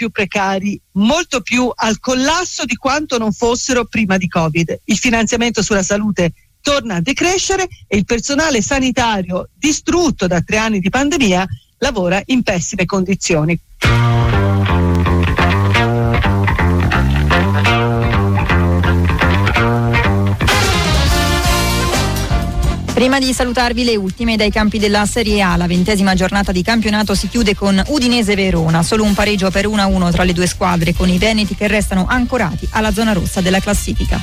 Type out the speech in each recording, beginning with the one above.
più precari, molto più al collasso di quanto non fossero prima di Covid. Il finanziamento sulla salute torna a decrescere e il personale sanitario distrutto da tre anni di pandemia lavora in pessime condizioni. Prima di salutarvi le ultime dai campi della Serie A, la ventesima giornata di campionato si chiude con Udinese Verona, solo un pareggio per 1-1 tra le due squadre con i Veneti che restano ancorati alla zona rossa della classifica.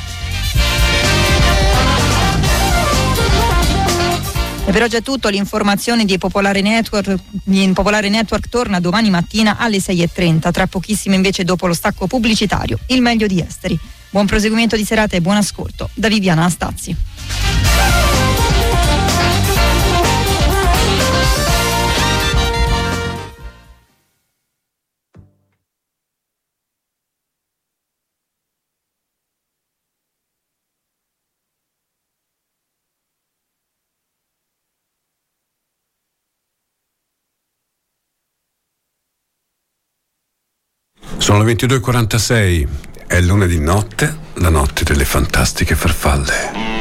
E per oggi è tutto, l'informazione di Popolare Network, di Popolare Network torna domani mattina alle 6.30, tra pochissimo invece dopo lo stacco pubblicitario, il meglio di esteri. Buon proseguimento di serata e buon ascolto da Viviana Astazzi. Sono le 22.46, è lunedì notte, la notte delle fantastiche farfalle.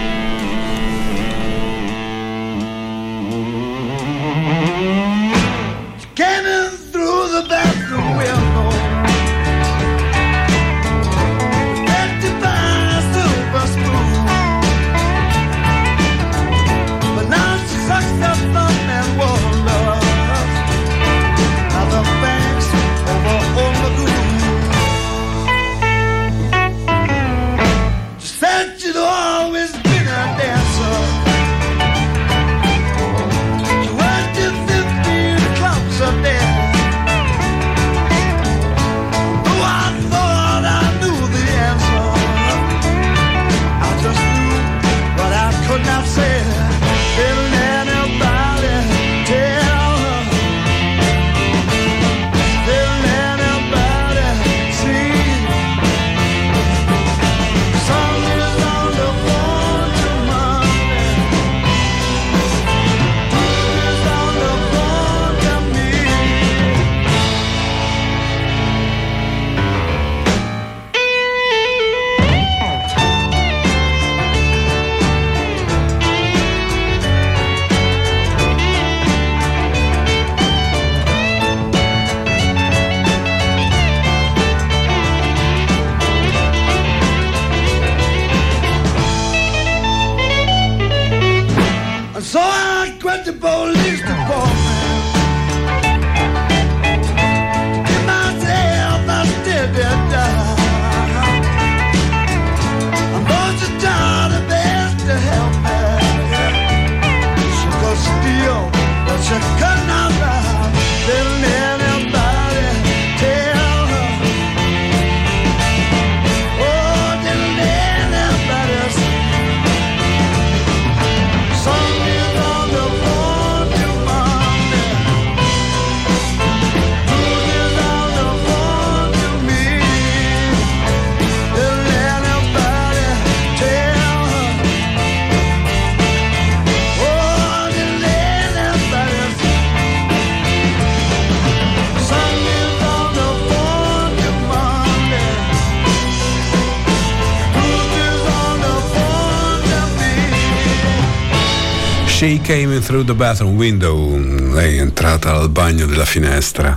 She came through the bathroom window, lei è entrata al bagno della finestra.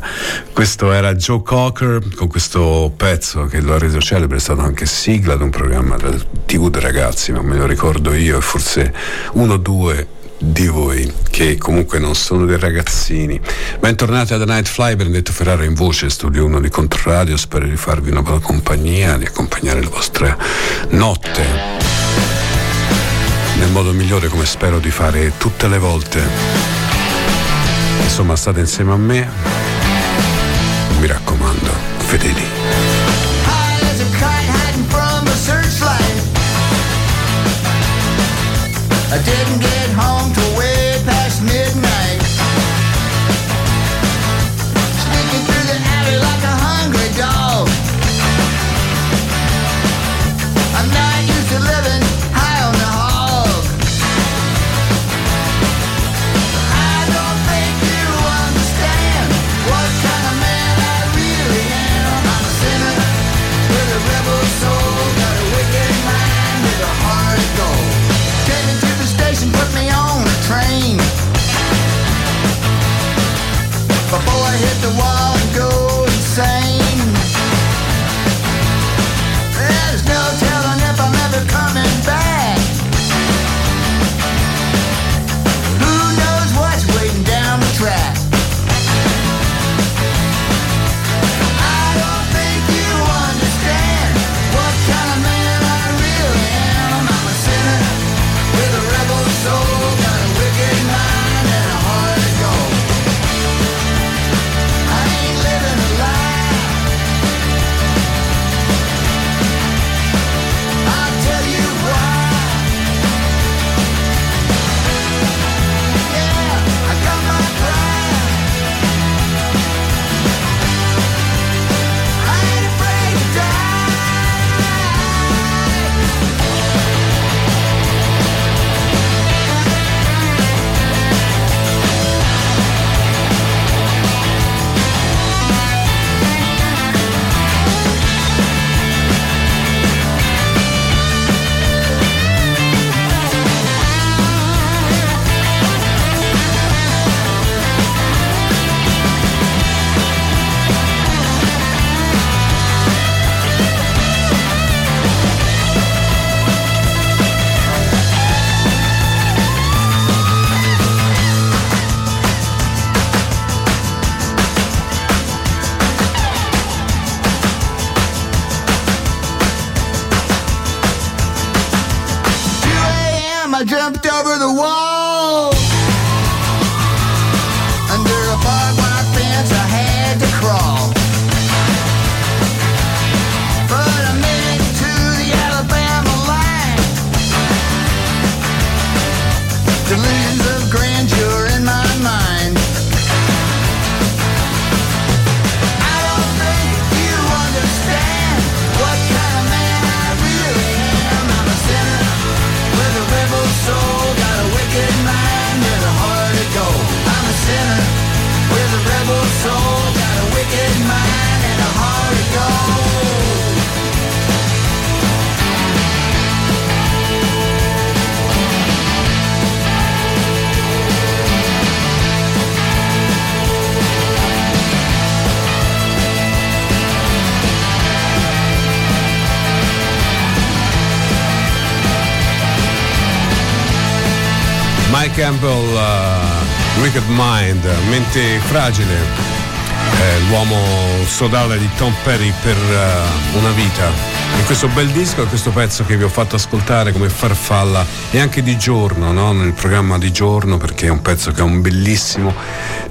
Questo era Joe Cocker con questo pezzo che lo ha reso celebre, è stato anche sigla di un programma del TV dei ragazzi, ma me lo ricordo io e forse uno o due di voi che comunque non sono dei ragazzini. Bentornati ad The Night Fly, Benedetto Ferrara in voce, studio 1 di Controradio, spero di farvi una bella compagnia, di accompagnare le vostre notte nel modo migliore come spero di fare tutte le volte. Insomma, state insieme a me, mi raccomando, fedeli. I didn't get home Campbell, uh, Wicked Mind, mente fragile, eh, l'uomo sodale di Tom Perry per uh, una vita. In questo bel disco, questo pezzo che vi ho fatto ascoltare come farfalla e anche di giorno, no? nel programma di giorno, perché è un pezzo che ha un bellissimo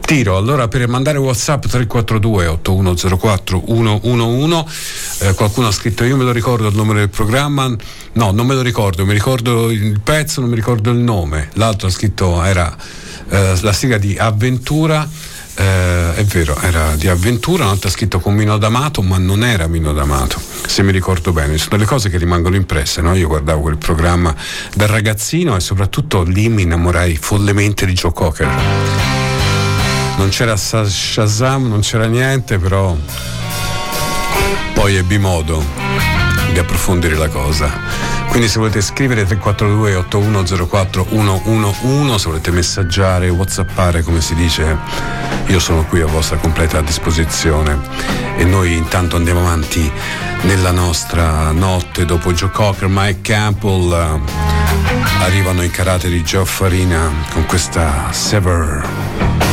tiro. Allora, per mandare WhatsApp 342 8104 111, eh, qualcuno ha scritto io me lo ricordo il nome del programma. No, non me lo ricordo, mi ricordo il pezzo, non mi ricordo il nome. L'altro ha scritto era eh, la sigla di Avventura. Eh, è vero, era di avventura, un'altra scritto con Mino D'Amato, ma non era Mino D'Amato, se mi ricordo bene. Sono delle cose che rimangono impresse, no? Io guardavo quel programma da ragazzino e soprattutto lì mi innamorai follemente di Joe Cocker. Non c'era Shazam, non c'era niente, però poi ebbi modo di approfondire la cosa. Quindi se volete scrivere 342 8104 111, se volete messaggiare, whatsappare come si dice, io sono qui a vostra completa disposizione. E noi intanto andiamo avanti nella nostra notte dopo Joe Cocker, Mike Campbell. arrivano i karate di Joe Farina con questa Sever.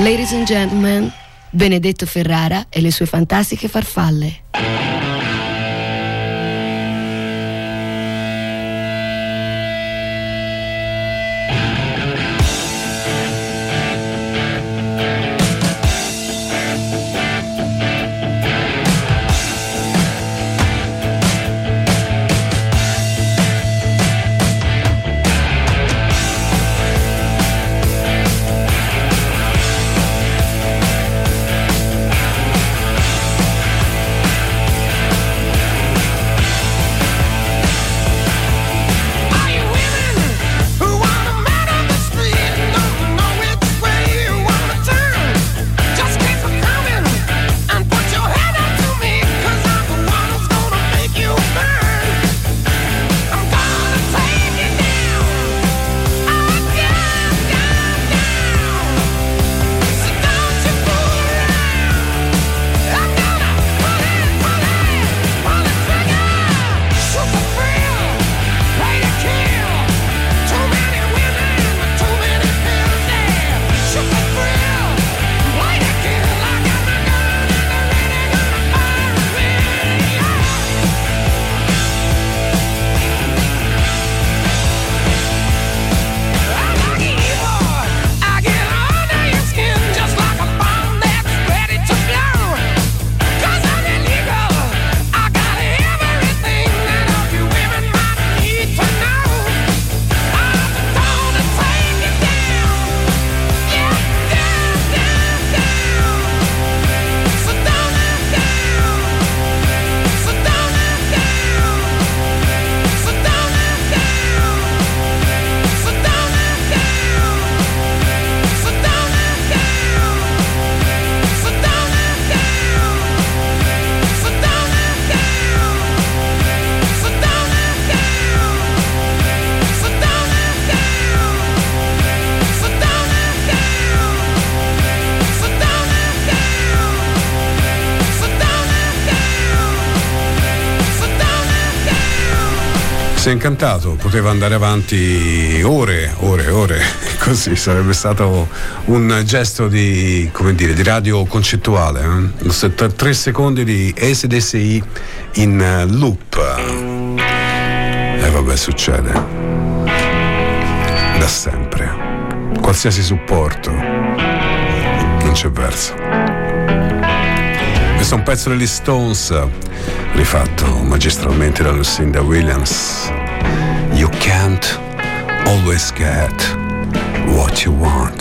Ladies and gentlemen, Benedetto Ferrara e le sue fantastiche farfalle. incantato, poteva andare avanti ore, ore, ore, così sarebbe stato un gesto di, come dire, di radio concettuale, eh? tre secondi di SDSI in eh, loop. E eh, vabbè, succede. Da sempre. Qualsiasi supporto. Non c'è verso. Questo è un pezzo degli Stones rifatto magistralmente da Lucinda Williams. can't always get what you want.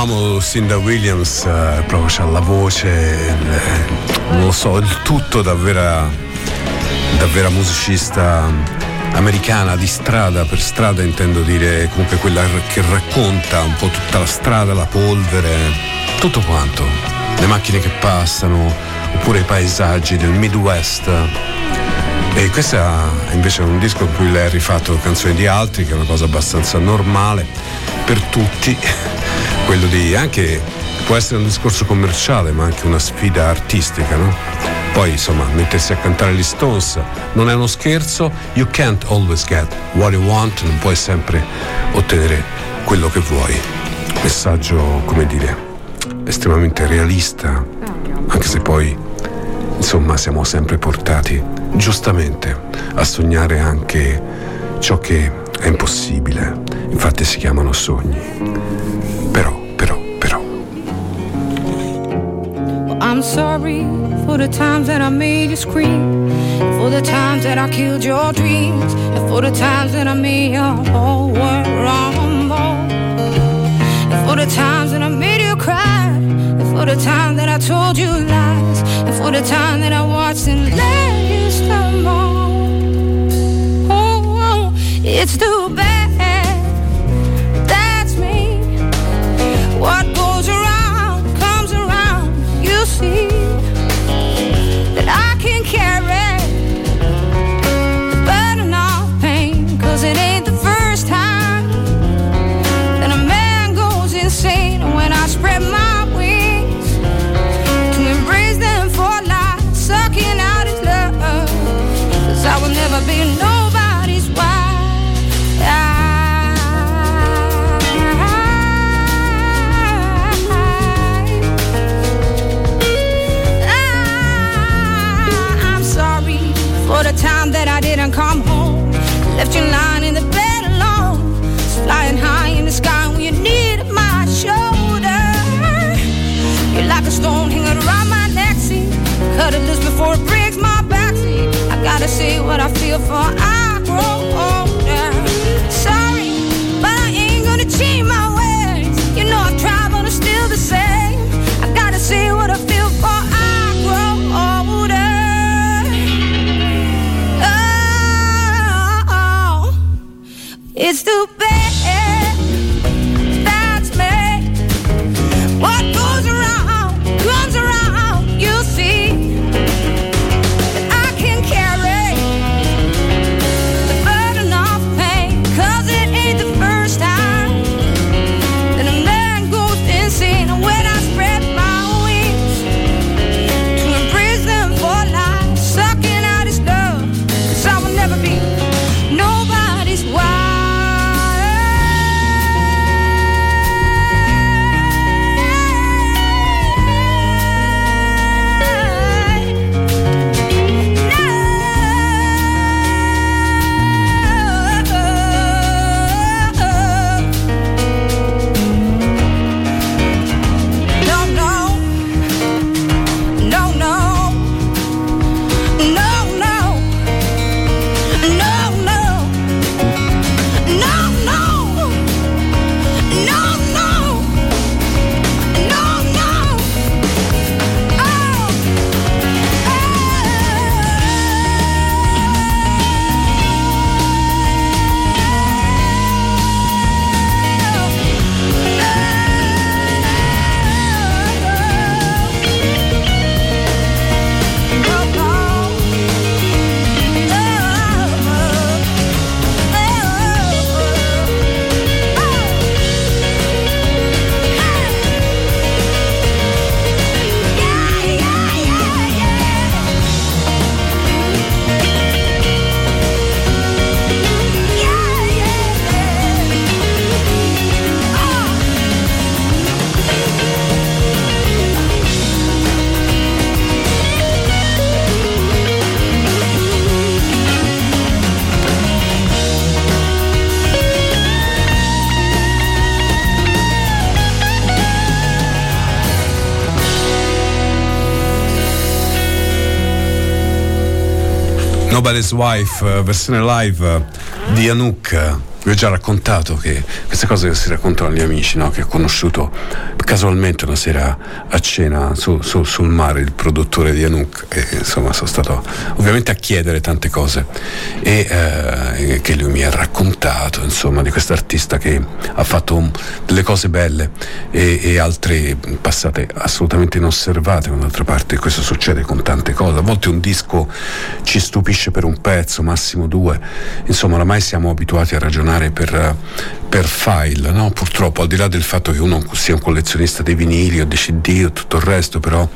Can't. Io amo Lucinda Williams, eh, proprio c'ha la voce, il- eh, non lo so, il tutto da vera, da vera musicista americana di strada, per strada intendo dire comunque quella che racconta un po' tutta la strada, la polvere, tutto quanto, le macchine che passano, oppure i paesaggi del Midwest. E questo è invece un disco in cui lei ha rifatto canzoni di altri, che è una cosa abbastanza normale per tutti, quello di anche può essere un discorso commerciale, ma anche una sfida artistica, no? Poi insomma, mettersi a cantare gli Stones non è uno scherzo, you can't always get what you want, non puoi sempre ottenere quello che vuoi. Messaggio, come dire, estremamente realista, anche se poi insomma siamo sempre portati giustamente a sognare anche ciò che è impossibile infatti si chiamano sogni I'm sorry for the times that I made you scream, for the times that I killed your dreams, and for the times that I made your whole world rumble, and for the times that I made you cry, and for the time that I told you lies, and for the time that I watched and let you stumble. Oh, oh it's too bad. Left you lying in the bed alone. Flying high in the sky when you needed my shoulder. You're like a stone hanging around my neck. See, cut it loose before it breaks my back. what I feel for. I Nobody's Wife, eh, versione live eh, di Anouk. Vi ho già raccontato che queste cose che si raccontano agli amici, no? che ho conosciuto casualmente una sera a cena su- su- sul mare, il produttore di Anouk, e insomma sono stato ovviamente a chiedere tante cose e eh, che lui mi ha raccontato insomma di questo artista che ha fatto delle cose belle e, e altre passate assolutamente inosservate, da un'altra parte questo succede con tante cose, a volte un disco ci stupisce per un pezzo, massimo due, insomma oramai siamo abituati a ragionare per, per file, no? purtroppo al di là del fatto che uno sia un collezionista dei vinili o dei CD o tutto il resto, però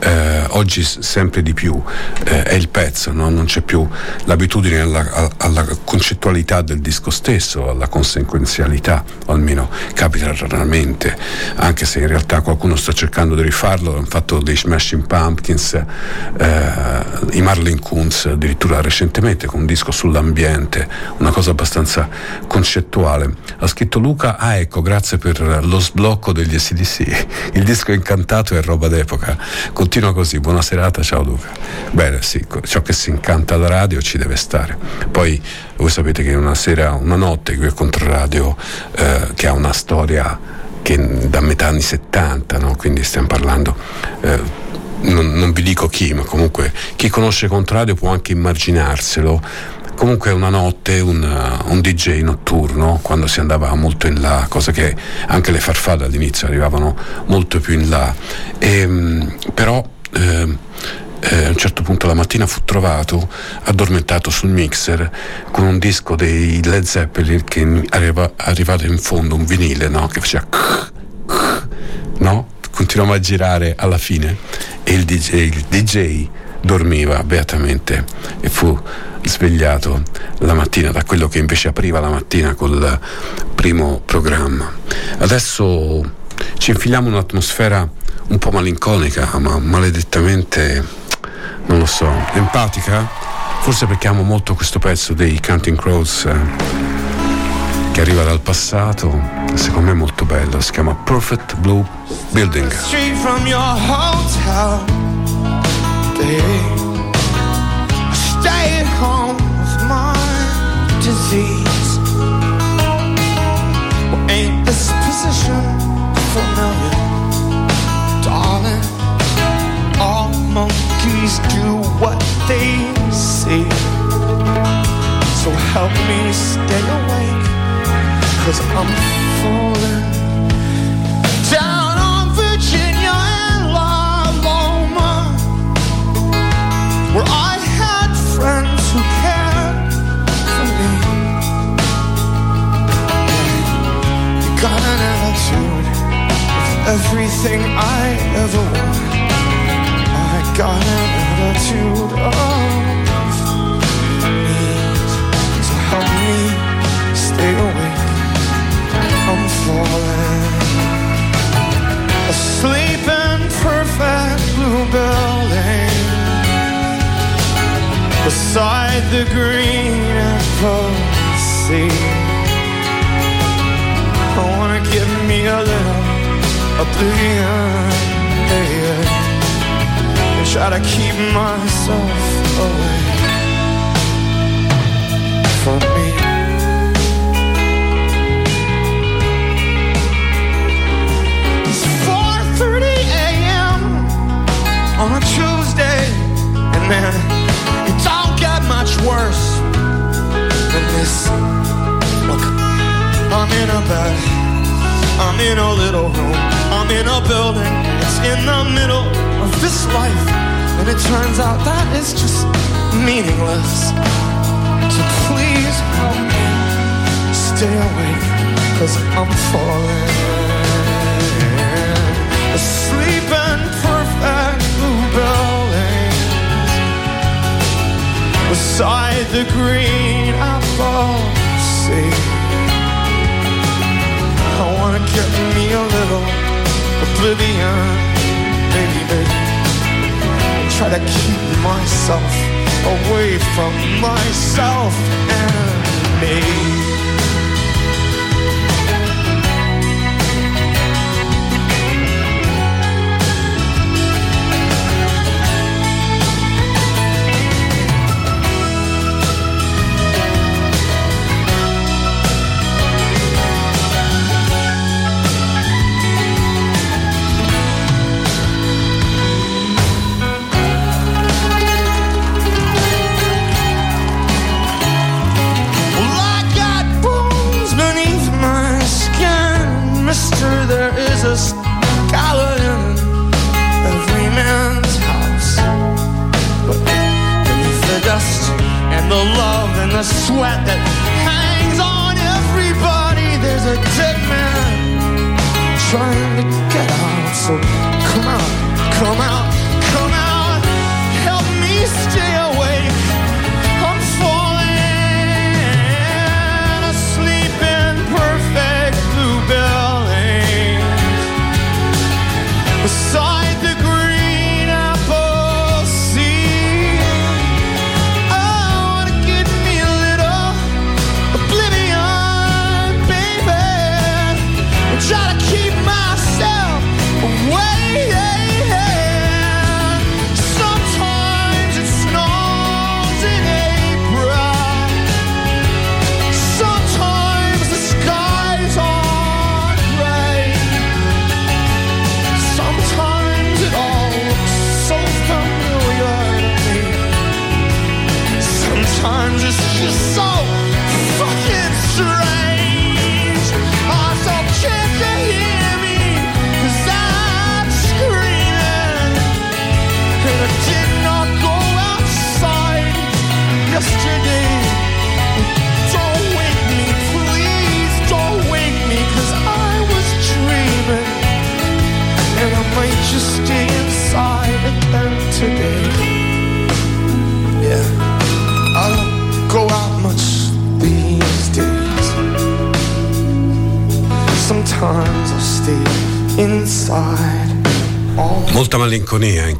eh, oggi sempre di più eh, è il pezzo, no? non c'è più l'abitudine alla, alla concettualità del disco stesso, alla conseguenzialità, o almeno capita raramente, anche se in realtà qualcuno sta cercando di rifarlo, hanno fatto dei Smashing Pumpkins, eh, i Marlin Kunz addirittura recentemente con un disco sull'ambiente, una cosa abbastanza concettuale. Ha scritto Luca, ah ecco, grazie per lo sblocco degli SDC, il disco incantato è roba d'epoca, continua così, buona serata, ciao Luca. Bene, sì, ciò che si incanta alla radio ci deve stare. Poi voi sapete che una sera, una notte qui a Controradio, eh, che ha una storia che da metà anni 70, no? quindi stiamo parlando eh, non, non vi dico chi, ma comunque chi conosce Contrario può anche immaginarselo. Comunque una notte un, uh, un DJ notturno, quando si andava molto in là, cosa che anche le farfalle all'inizio arrivavano molto più in là, Ehm, però ehm, eh, a un certo punto la mattina fu trovato addormentato sul mixer con un disco dei Led Zeppelin che arriva, arrivato in fondo, un vinile no? che faceva no? Continuava a girare alla fine e il DJ, il DJ dormiva beatamente e fu svegliato la mattina da quello che invece apriva la mattina col primo programma. Adesso ci infiliamo in un'atmosfera un po' malinconica, ma maledettamente, non lo so, empatica? Forse perché amo molto questo pezzo dei Counting Crows eh, che arriva dal passato, secondo me è molto bello, si chiama Perfect Blue Building. monkeys do what they say. So help me stay awake, cause I'm falling down on Virginia and Laloma, where I had friends who cared for me. You got an attitude of everything I ever wanted. Got an attitude of need to help me stay awake. I'm falling asleep in perfect blue building beside the green apple sea. I wanna give me a little oblivion, and try to keep myself away from me. It's 4:30 a.m. on a Tuesday, and then it don't get much worse than this. Look, I'm in a bed, I'm in a little room, I'm in a building, it's in the middle of this life, and it turns out that is just meaningless. So please help me stay awake, cause I'm falling asleep in perfect blue buildings beside the green apple sea. I wanna get me a little oblivion, baby, baby, try to keep myself away from myself and me.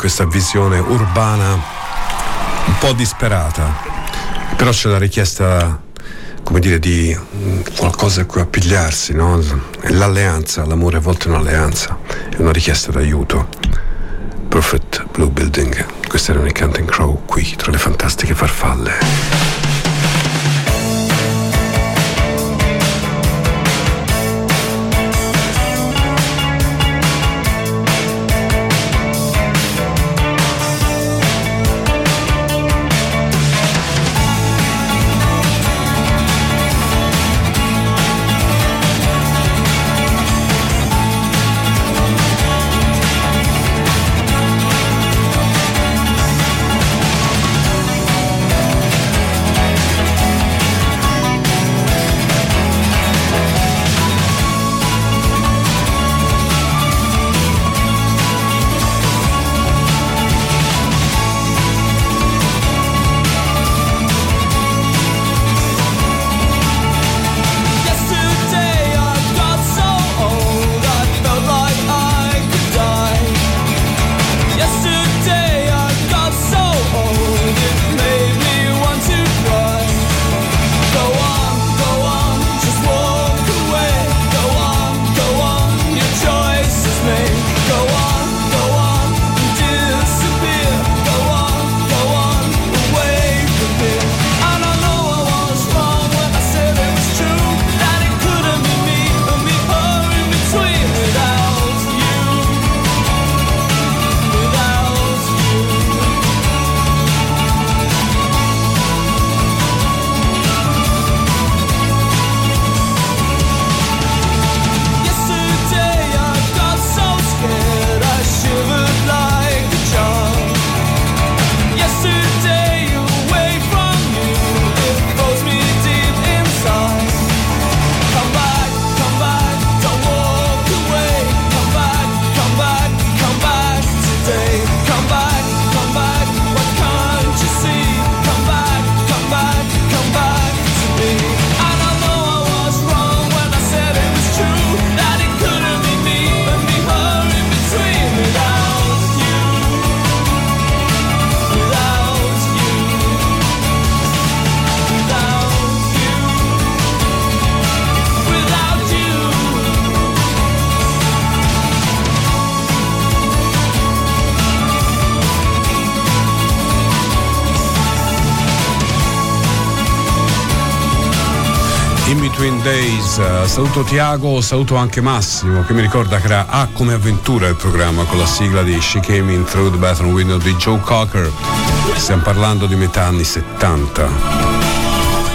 Questa visione urbana un po' disperata, però c'è la richiesta, come dire, di mm, qualcosa a cui appigliarsi, no? L'alleanza, l'amore a volte è un'alleanza, è una richiesta d'aiuto. Perfect Blue Building, questi erano i Counting Crow qui tra le fantastiche farfalle. Saluto Tiago, saluto anche Massimo che mi ricorda che era A come avventura il programma con la sigla di She Came In Through the Bathroom Window di Joe Cocker. Stiamo parlando di metà anni 70.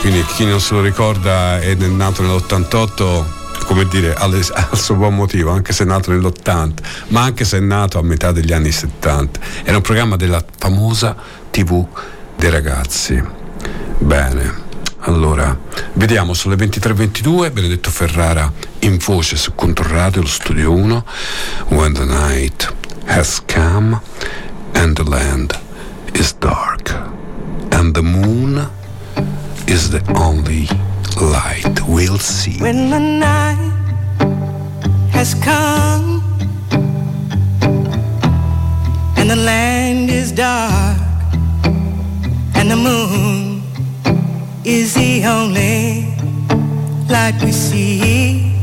Quindi chi non se lo ricorda è nato nell'88, come dire, al suo buon motivo, anche se è nato nell'80, ma anche se è nato a metà degli anni 70. Era un programma della famosa TV dei ragazzi. Bene. Allora, vediamo sulle 23.22, Benedetto Ferrara in voce su Controradio, lo studio 1, When the night has come and the land is dark and the moon is the only light we'll see. When the night has come and the land is dark and the moon is the only light we see.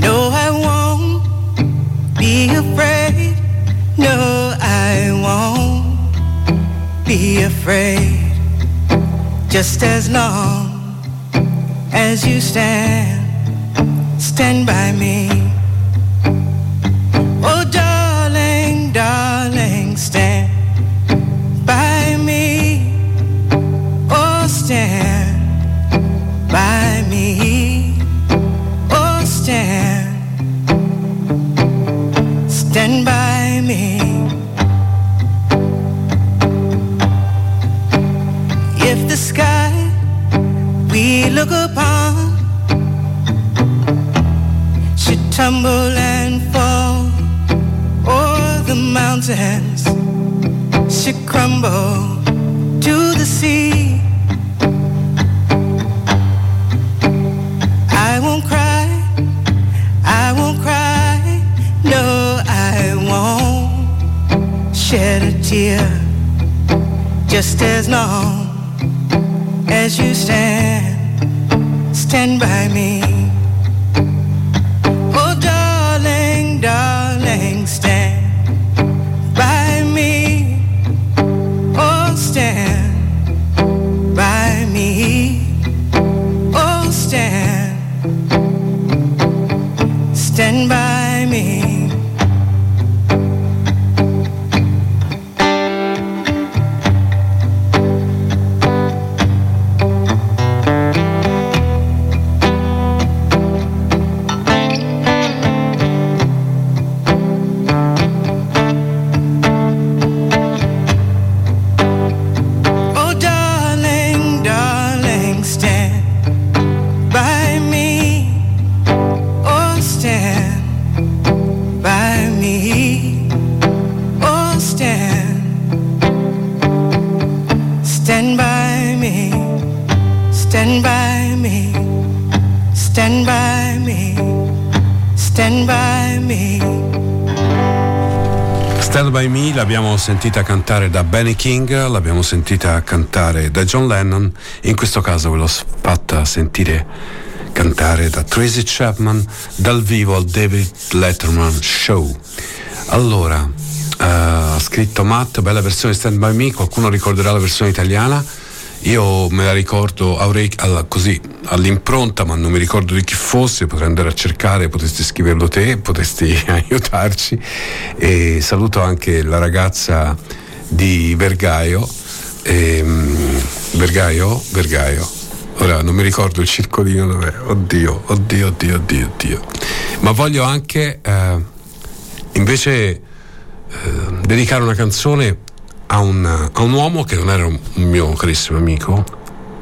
No, I won't be afraid. No, I won't be afraid. Just as long as you stand, stand by me. Tumble and fall, or the mountains should crumble to the sea. I won't cry, I won't cry, no, I won't shed a tear just as long as you stand, stand by me. By me. Sentita cantare da Benny King, l'abbiamo sentita cantare da John Lennon, in questo caso ve l'ho fatta sentire cantare da Tracy Chapman dal vivo al David Letterman Show. Allora, eh, ha scritto Matt, bella versione Stand By Me, qualcuno ricorderà la versione italiana? Io me la ricordo alla- così all'impronta, ma non mi ricordo di chi fosse, potrei andare a cercare, potresti scriverlo te, potresti aiutarci. E saluto anche la ragazza di Vergaio. ehm, Vergaio? Vergaio. Ora non mi ricordo il circolino dov'è. Oddio, oddio, oddio, oddio, oddio. Ma voglio anche eh, invece eh, dedicare una canzone a un, a un uomo che non era un, un mio carissimo amico,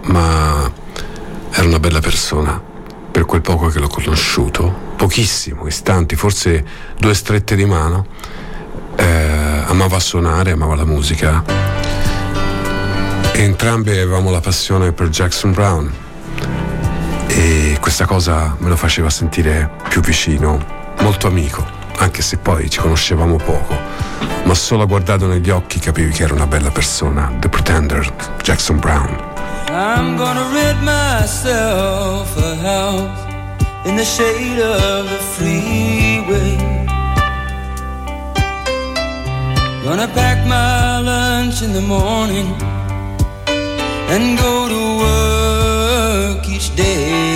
ma era una bella persona, per quel poco che l'ho conosciuto, pochissimo, istanti, forse due strette di mano, eh, amava suonare, amava la musica. E entrambi avevamo la passione per Jackson Brown. E questa cosa me lo faceva sentire più vicino, molto amico, anche se poi ci conoscevamo poco, ma solo guardato negli occhi capivi che era una bella persona, The Pretender, Jackson Brown. I'm gonna rid myself a house in the shade of the freeway. Gonna pack my lunch in the morning and go to work each day.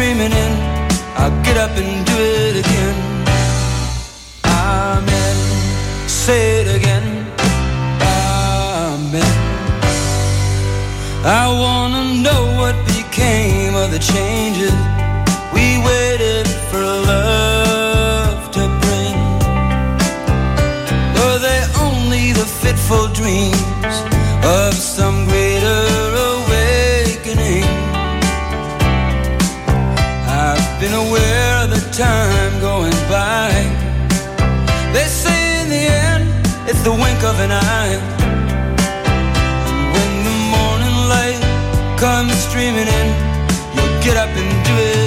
Dreaming in, I'll get up and do it again. Amen. Say it again. Amen. I wanna know what became of the changes we waited for love to bring. Were they only the fitful dreams of some? time going by. They say in the end, it's the wink of an eye. And when the morning light comes streaming in, you'll get up and do it.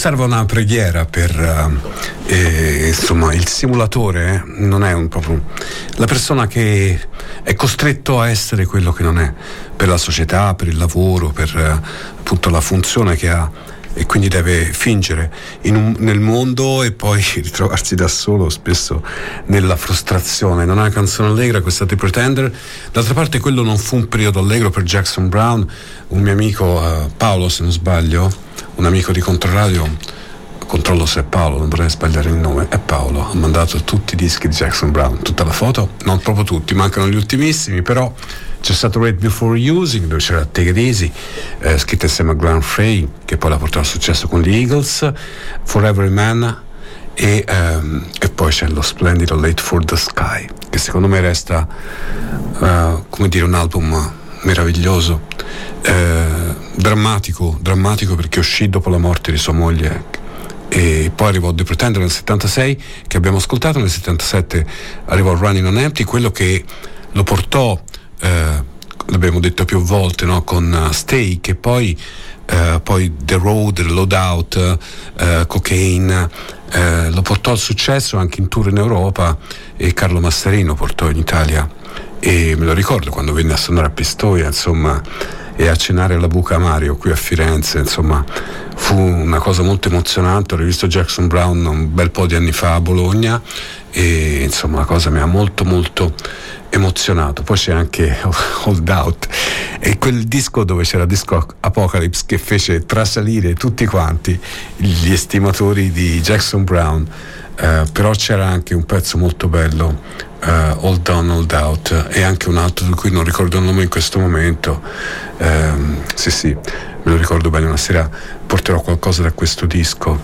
Conserva una preghiera per eh, eh, insomma il simulatore eh, non è un proprio la persona che è costretto a essere quello che non è per la società, per il lavoro, per eh, appunto la funzione che ha e quindi deve fingere in un- nel mondo e poi ritrovarsi da solo spesso nella frustrazione. Non è una canzone allegra questa The Pretender, d'altra parte quello non fu un periodo allegro per Jackson Brown, un mio amico eh, Paolo se non sbaglio, un amico di Controradio controllo se è Paolo, non vorrei sbagliare il nome, è Paolo, ha mandato tutti i dischi di Jackson Brown, tutta la foto, non proprio tutti, mancano gli ultimissimi, però c'è stato Rate Before Using, dove c'era Take It Easy, eh, scritta insieme a Glenn Frey, che poi l'ha portato al successo con gli Eagles, For Every Man, e, ehm, e poi c'è lo splendido Late for the Sky, che secondo me resta, eh, come dire, un album meraviglioso, eh, drammatico, drammatico perché uscì dopo la morte di sua moglie e poi arrivò The Pretender nel 76 che abbiamo ascoltato, nel 77 arrivò Running on Empty, quello che lo portò, eh, l'abbiamo detto più volte, no, con eh, Stay, che poi, eh, poi The Road, Loadout, eh, Cocaine, eh, lo portò al successo anche in tour in Europa e Carlo Mastarino portò in Italia e me lo ricordo quando venne a suonare a Pistoia, insomma, e a cenare alla Buca Mario qui a Firenze, insomma, fu una cosa molto emozionante. Ho rivisto Jackson Brown un bel po' di anni fa a Bologna e insomma la cosa mi ha molto molto emozionato. Poi c'è anche Hold Out e quel disco dove c'era Disco Apocalypse che fece trasalire tutti quanti gli estimatori di Jackson Brown. Eh, però c'era anche un pezzo molto bello, eh, Hold On, Hold Out, e anche un altro di cui non ricordo il nome in questo momento. Ehm, sì, sì, me lo ricordo bene, una sera porterò qualcosa da questo disco.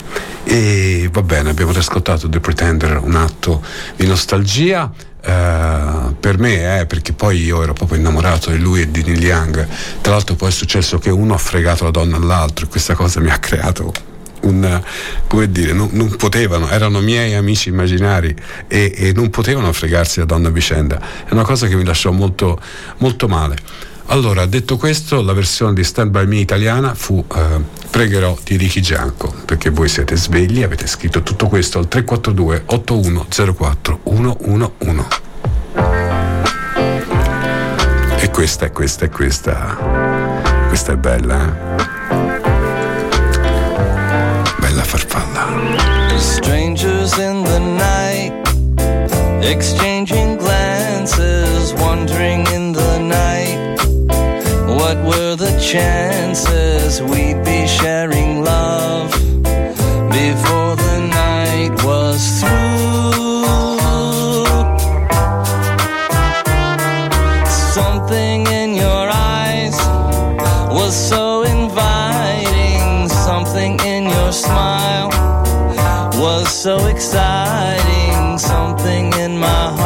E va bene, abbiamo ascoltato The Pretender, un atto di nostalgia. eh, per me, eh, perché poi io ero proprio innamorato di lui e di Neil Young. Tra l'altro, poi è successo che uno ha fregato la donna all'altro, e questa cosa mi ha creato un, come dire, non, non potevano, erano miei amici immaginari e, e non potevano fregarsi la donna vicenda. È una cosa che mi lasciò molto, molto male. Allora, detto questo, la versione di Stand By Me italiana fu eh, Pregherò di Ricky Gianco, perché voi siete svegli, avete scritto tutto questo al 342 8104 111. E questa è questa è questa. Questa è bella, eh? Farfalla. Strangers in the night, exchanging glances, wondering in the night. What were the chances we'd be sharing love before the night was through? So exciting. Something in my heart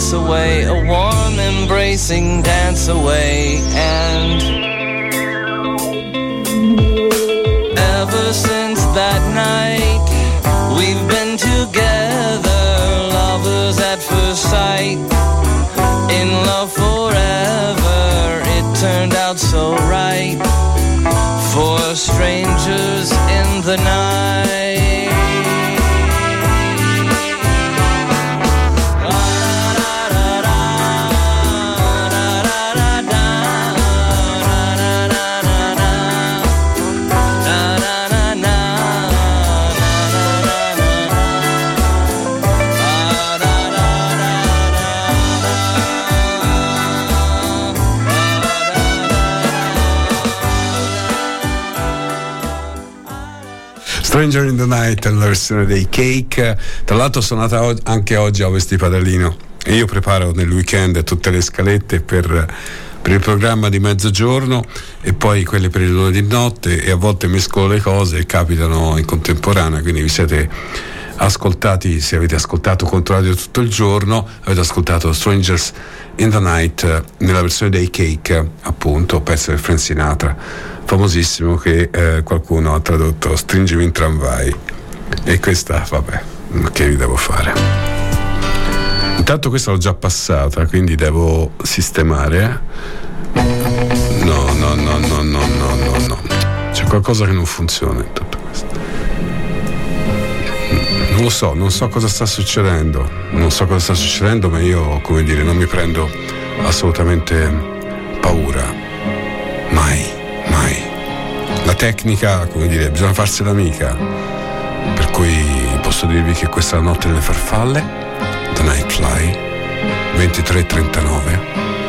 A glance away, a warm embracing dance away, and ever since that night, we've been together, lovers at first sight, in love forever. It turned out so right for strangers in the night. Stranger in the Night è la versione dei Cake. Tra l'altro sono og- anche oggi a Ovest di Padellino e io preparo nel weekend tutte le scalette per, per il programma di mezzogiorno e poi quelle per il lunedì notte e a volte mescolo le cose e capitano in contemporanea, quindi vi siete ascoltati, se avete ascoltato Controradio tutto il giorno, avete ascoltato Strangers in the Night eh, nella versione dei Cake, appunto, pezzo del Frank Sinatra, famosissimo che eh, qualcuno ha tradotto Stringimi in tramvai. E questa, vabbè, che vi devo fare? Intanto questa l'ho già passata, quindi devo sistemare. No, no, no, no, no, no, no, no. C'è qualcosa che non funziona in tutto questo. Non lo so, non so cosa sta succedendo, non so cosa sta succedendo, ma io, come dire, non mi prendo assolutamente paura. Mai. La tecnica, come dire, bisogna farsela amica. Per cui posso dirvi che questa è la notte delle farfalle, The Night Fly, 23.39.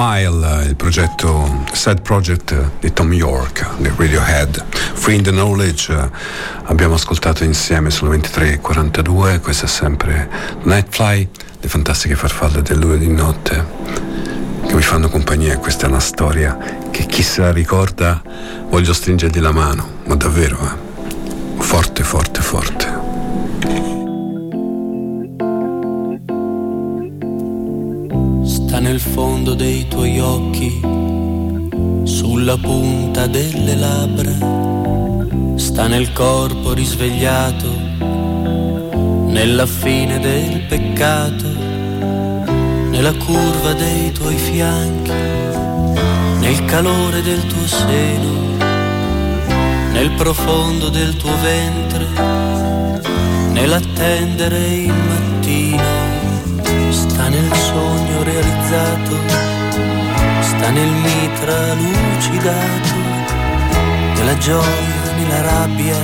Smile, il progetto Sad Project di Tom York, di Radiohead. Free in the Knowledge, eh, abbiamo ascoltato insieme sulle 23.42, questo è sempre Nightfly, le fantastiche farfalle del lunedì notte che mi fanno compagnia. Questa è una storia che chi se la ricorda voglio stringergli la mano, ma davvero, eh? forte, forte, forte. Nel fondo dei tuoi occhi, sulla punta delle labbra, sta nel corpo risvegliato, nella fine del peccato, nella curva dei tuoi fianchi, nel calore del tuo seno, nel profondo del tuo ventre, nell'attendere il mattino sta nel sogno realizzato, sta nel mitra lucidato, nella gioia, nella rabbia,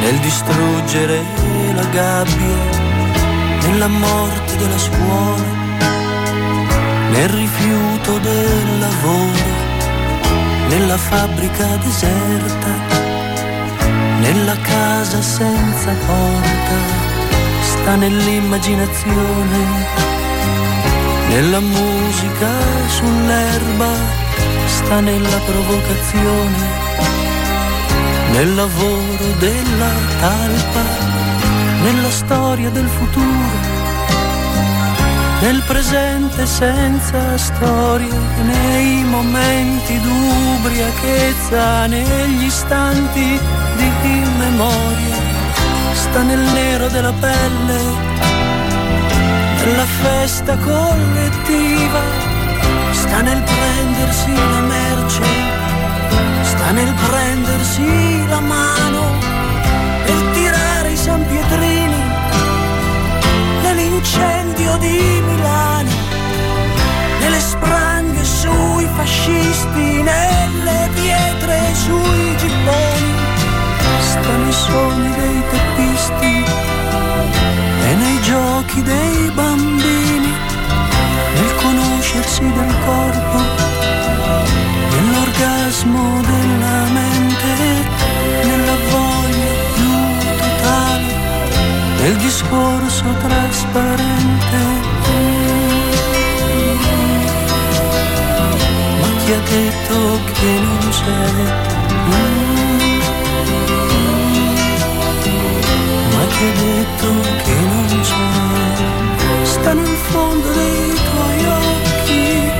nel distruggere la gabbia, nella morte della scuola, nel rifiuto del lavoro, nella fabbrica deserta, nella casa senza porta sta nell'immaginazione, nella musica sull'erba, sta nella provocazione, nel lavoro della talpa, nella storia del futuro, nel presente senza storia, nei momenti d'ubriachezza, negli istanti di memoria sta nel nero della pelle, nella festa collettiva, sta nel prendersi la merce, sta nel prendersi la mano, nel tirare i San Pietrini, nell'incendio di Milano, nelle spranghe sui fascisti, nelle pietre sui gipponi sta nei sogni dei teppisti e nei giochi dei bambini, nel conoscersi del corpo, nell'orgasmo della mente, nella voglia più totale, nel discorso trasparente. Ma chi ha detto che non c'è? Ha detto che non c'è? Sta nel fondo dei tuoi occhi.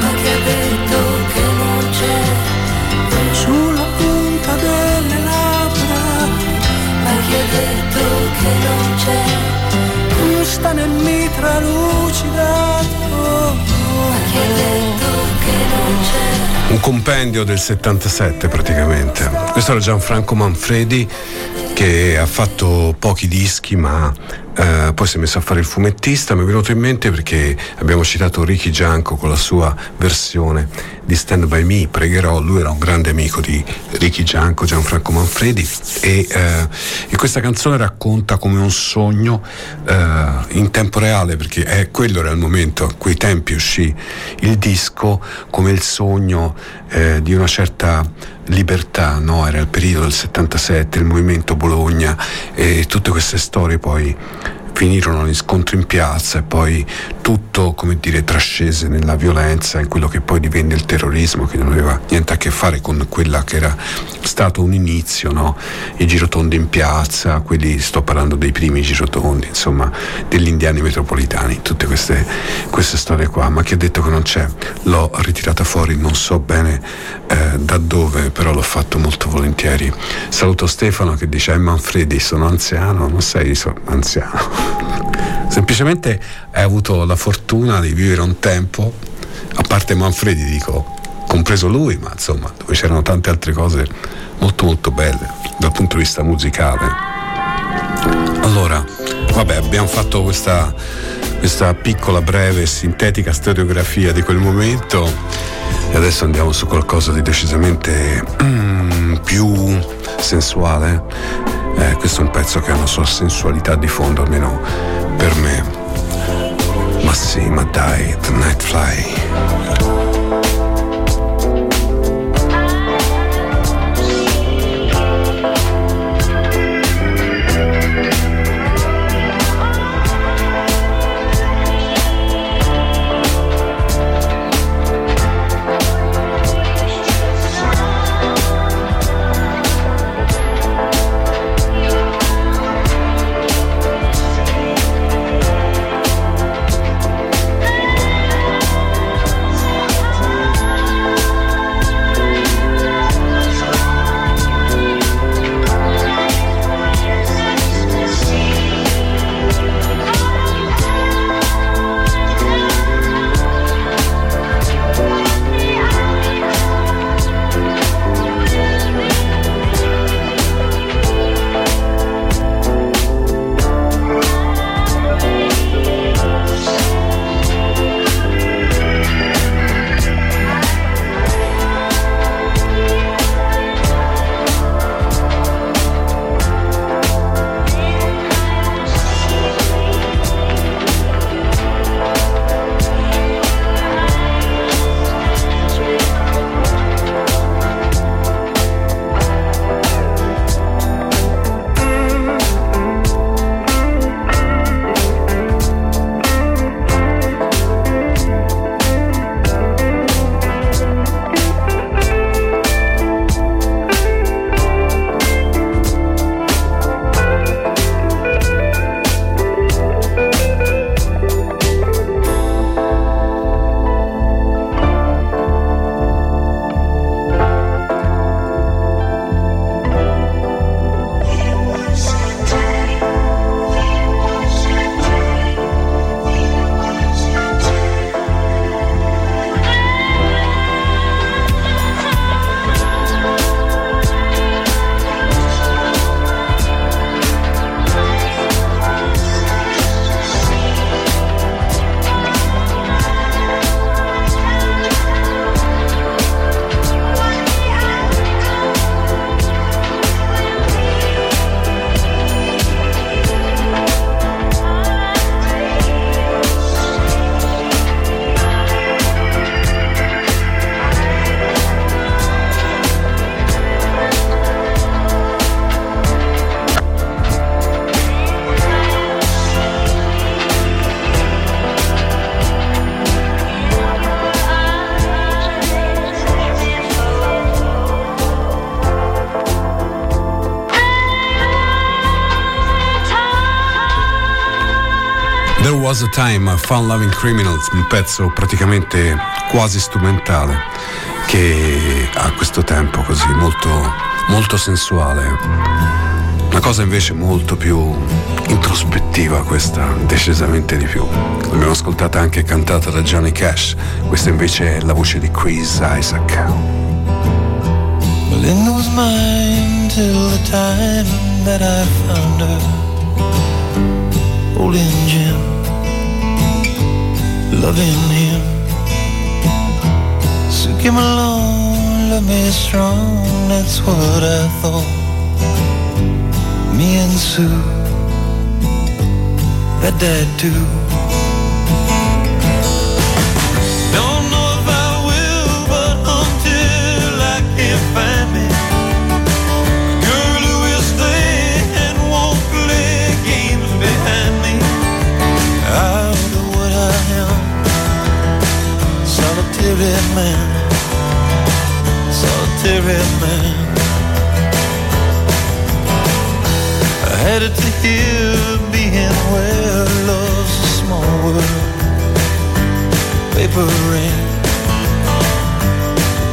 Ma chi ha detto che non c'è? Sulla punta delle labbra. Ma chi ha detto che non c'è? Sta nel mitra lucidato. Ma chi ha detto che non c'è? Un compendio del 77 praticamente. Questo era Gianfranco Manfredi che ha fatto pochi dischi ma eh, poi si è messo a fare il fumettista. Mi è venuto in mente perché abbiamo citato Ricky Gianco con la sua versione di Stand By Me, pregherò, lui era un grande amico di Ricky Gianco, Gianfranco Manfredi e, eh, e questa canzone racconta come un sogno eh, in tempo reale perché è, quello era il momento, a quei tempi uscì il disco come il sogno di una certa libertà, no? era il periodo del 77, il movimento Bologna e tutte queste storie poi finirono in scontri in piazza e poi tutto, come dire, trascese nella violenza, in quello che poi divenne il terrorismo, che non aveva niente a che fare con quella che era stato un inizio, no? I girotondi in piazza, quelli, sto parlando dei primi girotondi, insomma, degli indiani metropolitani, tutte queste, queste storie qua. Ma chi ha detto che non c'è? L'ho ritirata fuori, non so bene eh, da dove, però l'ho fatto molto volentieri. Saluto Stefano che dice, eh Manfredi, sono anziano, non sei so, anziano. Semplicemente hai avuto la fortuna di vivere un tempo, a parte Manfredi dico, compreso lui, ma insomma, dove c'erano tante altre cose molto molto belle dal punto di vista musicale. Allora, vabbè, abbiamo fatto questa, questa piccola, breve, sintetica storiografia di quel momento e adesso andiamo su qualcosa di decisamente mm, più sensuale. Eh, questo è un pezzo che ha una sua sensualità di fondo, almeno per me. Ma sì, ma dai, The Night Fly. Was a Time, Fun Loving Criminals, un pezzo praticamente quasi strumentale che ha questo tempo così molto, molto sensuale. Una cosa invece molto più introspettiva questa, decisamente di più. L'abbiamo ascoltata anche cantata da Johnny Cash, questa invece è la voce di Chris Isaac. Linda was mine loving him. So came along, love me strong, that's what I thought. Me and Sue, that dad too. Solitary man, solitary man. I had it to hear being where love's a small world paper ring,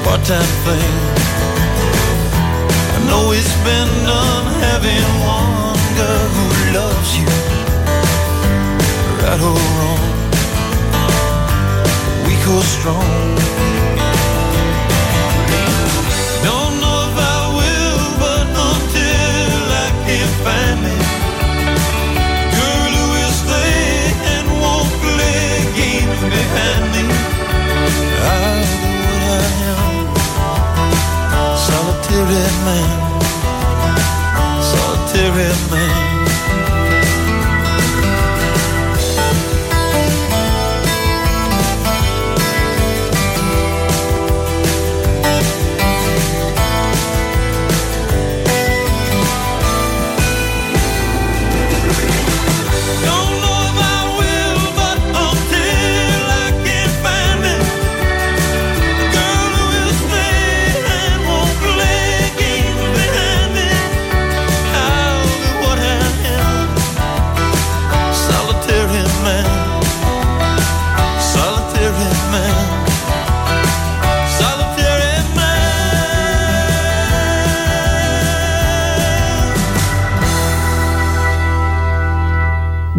part-time thing. I know it's been done having one girl who loves you, right or wrong, or strong. Don't know if I will, but until I can find me girl who will stay and won't play games behind me. Do what I am, solitary man, solitary man.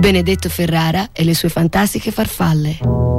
Benedetto Ferrara e le sue fantastiche farfalle.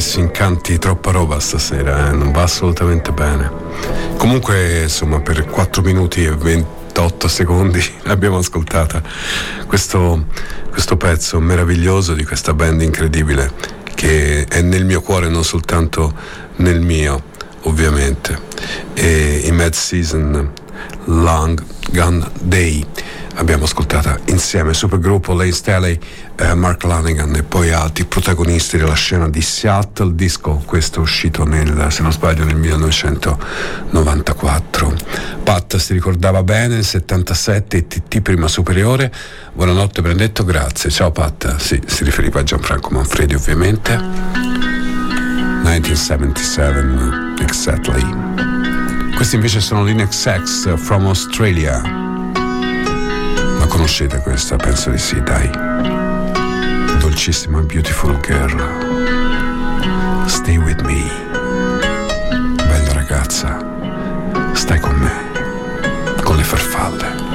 Che si incanti troppa roba stasera, eh, non va assolutamente bene. Comunque, insomma, per 4 minuti e 28 secondi l'abbiamo ascoltata questo, questo pezzo meraviglioso di questa band incredibile che è nel mio cuore, non soltanto nel mio, ovviamente. E i Mad Season Long Gun Day abbiamo ascoltata insieme supergruppo Lane Staley, eh, Mark Lanigan e poi altri protagonisti della scena di Seattle Disco. Questo uscito nel, se non sbaglio nel 1994 Pat si ricordava bene il 77 TT prima superiore. Buonanotte Benedetto grazie. Ciao Pat. Sì, si riferiva a Gianfranco Manfredi ovviamente. 1977 exactly. Questi invece sono Linux X from Australia conoscete questa? Penso di sì, dai. Dolcissima Beautiful Girl. Stay with me. Bella ragazza. Stai con me. Con le farfalle.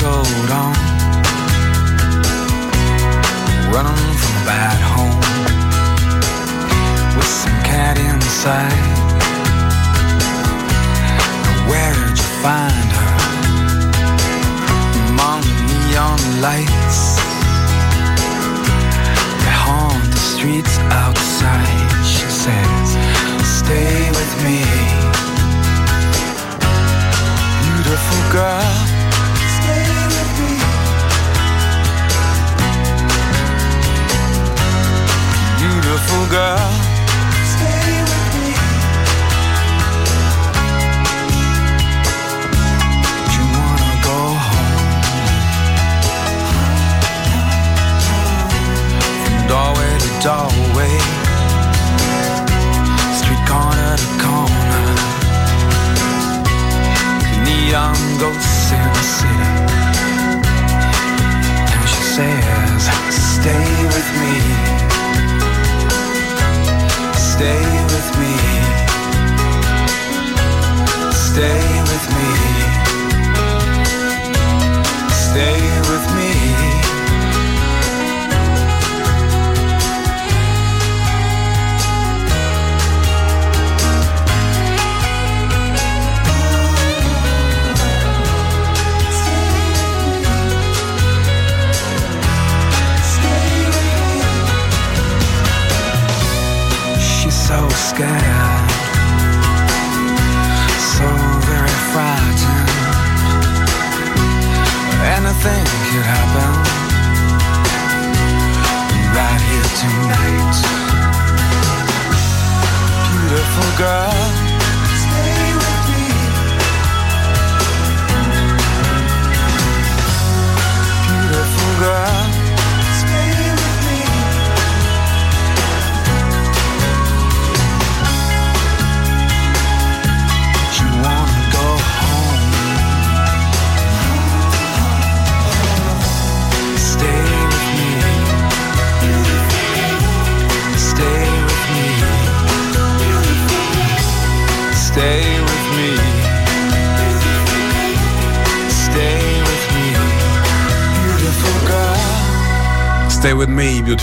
Coat on, running from a bad home with some cat inside. Now Where'd you find her? Among the neon lights that haunt the streets outside. She says, "Stay with me." beautiful girl. Beautiful girl. Stay with me. You wanna go home? From doorway to doorway, street corner to corner neon ghosts in the city. And she says, Stay with me. Stay with me. Stay with me. Stay with me. Yeah.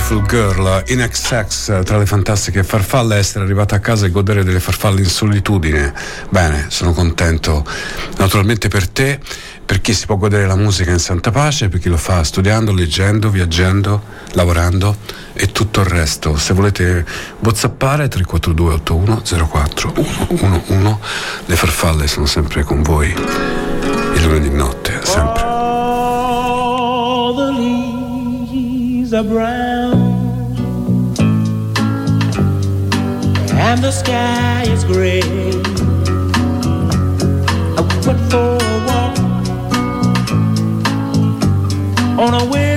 Beautiful girl. In XX, tra le fantastiche farfalle, essere arrivata a casa e godere delle farfalle in solitudine. Bene, sono contento. Naturalmente per te, per chi si può godere la musica in santa pace, per chi lo fa studiando, leggendo, viaggiando, lavorando e tutto il resto. Se volete whatsappare 342 81 04 111, le farfalle sono sempre con voi. Il lunedì notte, are brown and the sky is gray. I went for a walk on a winter's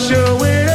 a winter's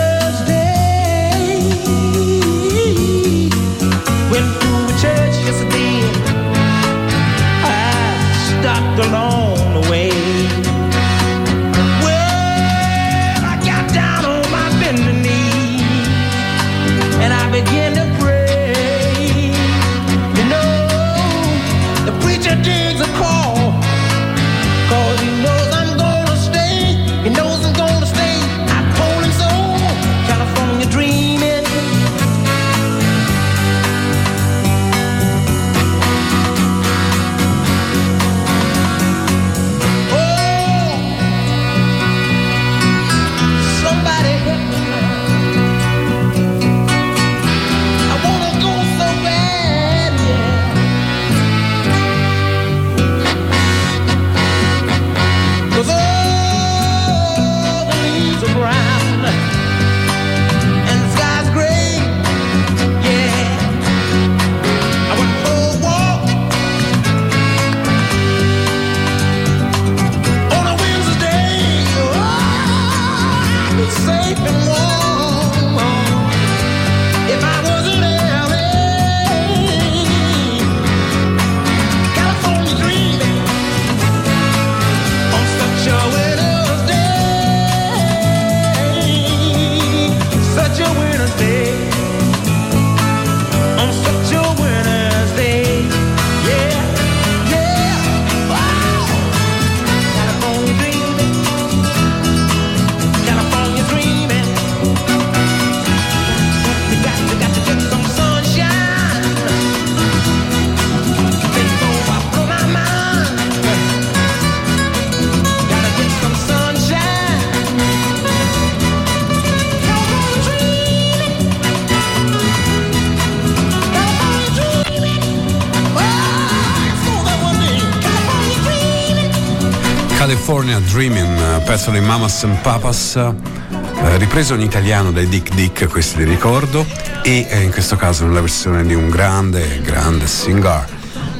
California Dreaming, pezzo di Mamas and Papas, eh, ripreso in italiano dai Dick Dick, questi li ricordo, e eh, in questo caso nella versione di un grande, grande singer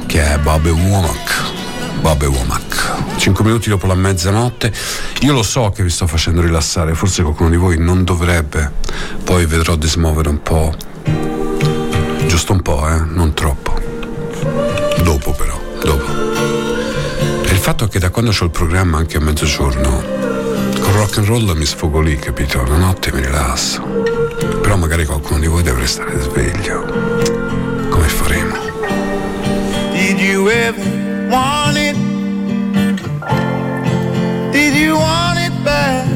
che è Bobby Womack. Bobby Womack. Cinque minuti dopo la mezzanotte, io lo so che vi sto facendo rilassare, forse qualcuno di voi non dovrebbe, poi vedrò di smuovere un po', giusto un po', eh, non troppo. Fatto è che da quando c'ho il programma anche a mezzogiorno, con rock and roll mi sfogo lì, capito? La notte mi rilasso. Però magari qualcuno di voi deve stare sveglio. Come faremo? Did you ever want it? Did you want it bad?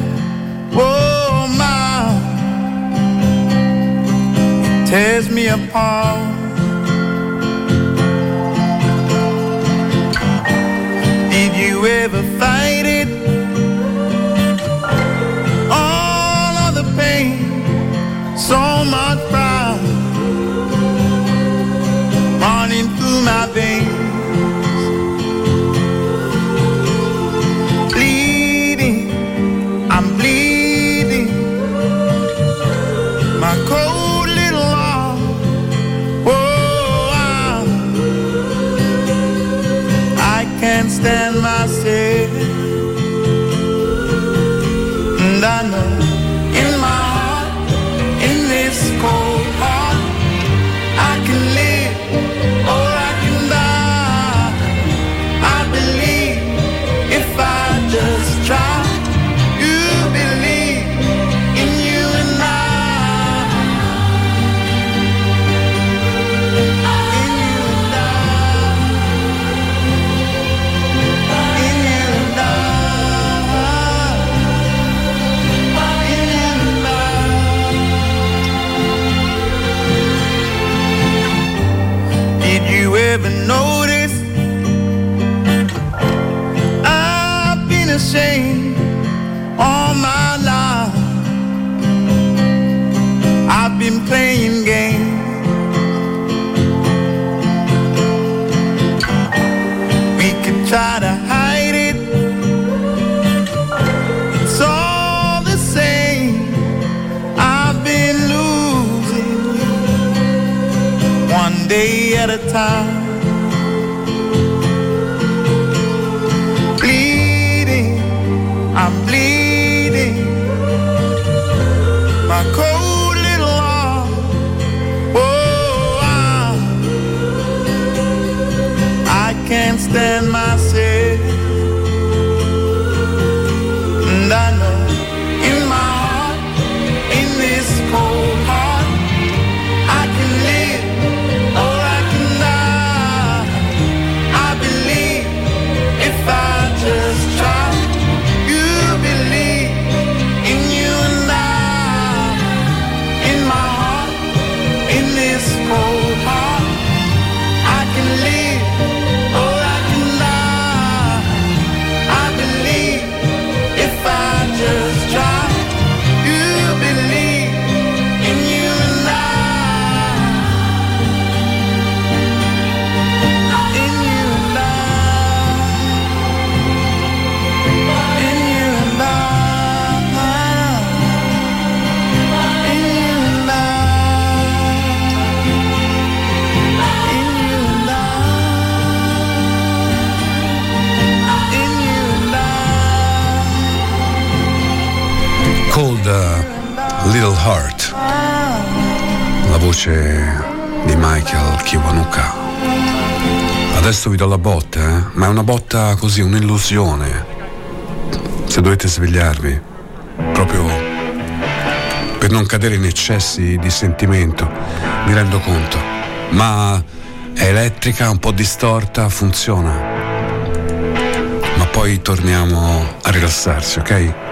Oh my, it tears me apart. You ever fight it? All of the pain, so much pride running through my veins. Stand myself. at a time. botta così, un'illusione. Se dovete svegliarvi, proprio per non cadere in eccessi di sentimento, mi rendo conto. Ma è elettrica, un po' distorta, funziona. Ma poi torniamo a rilassarsi, ok?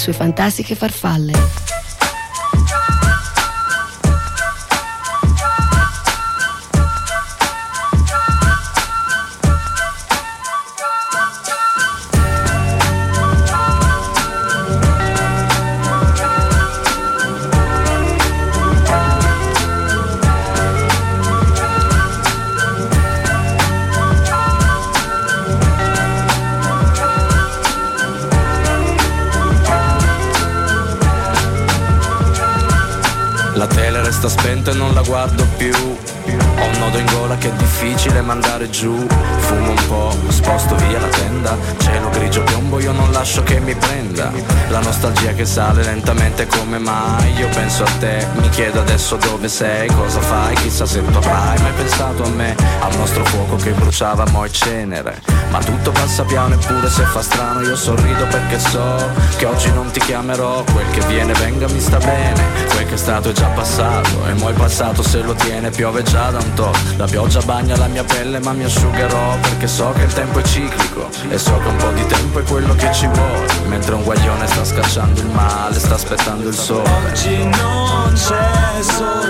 Sue fantastiche farfalle. Dove sei, cosa fai, chissà se tu avrai mai pensato a me. Al nostro fuoco che bruciava mo' e cenere. Ma tutto passa piano eppure se fa strano io sorrido perché so che oggi non ti chiamerò. Quel che viene venga mi sta bene. Quel che è stato è già passato e mo' il passato se lo tiene piove già da un tot. La pioggia bagna la mia pelle ma mi asciugherò perché so che il tempo è ciclico e so che un po' di tempo è quello che ci vuole. Mentre un guaglione sta scacciando il male, sta aspettando il sole. Oggi non c'è sole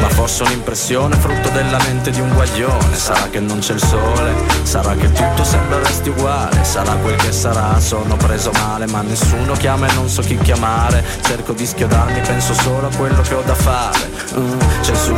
ma forse un'impressione frutto della mente di un guaglione. Sarà che non c'è il sole, sarà che tutto sembra resti uguale, sarà quel che sarà, sono preso male, ma nessuno chiama e non so chi chiamare. Cerco di schiodarmi, penso solo a quello che ho da fare. Mm, c'è su,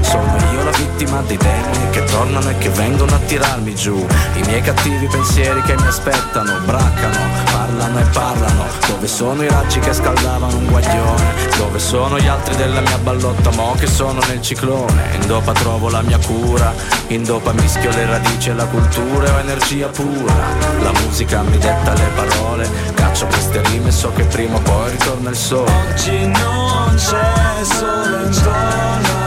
sono io la vittima dei demoni che tornano e che vengono a tirarmi giù. I miei cattivi pensieri che mi aspettano, braccano, parlano e parlano. Dove sono i raggi che scaldavano un guaglione? Dove sono gli altri della mia ballotta mo che sono nel ciclone? In dopa trovo la mia cura, in dopa mischio le radici e la cultura e ho energia pura. La musica mi detta le parole, caccio queste rime so che prima o poi ritorna il sole. Oggi non c'è sole intorno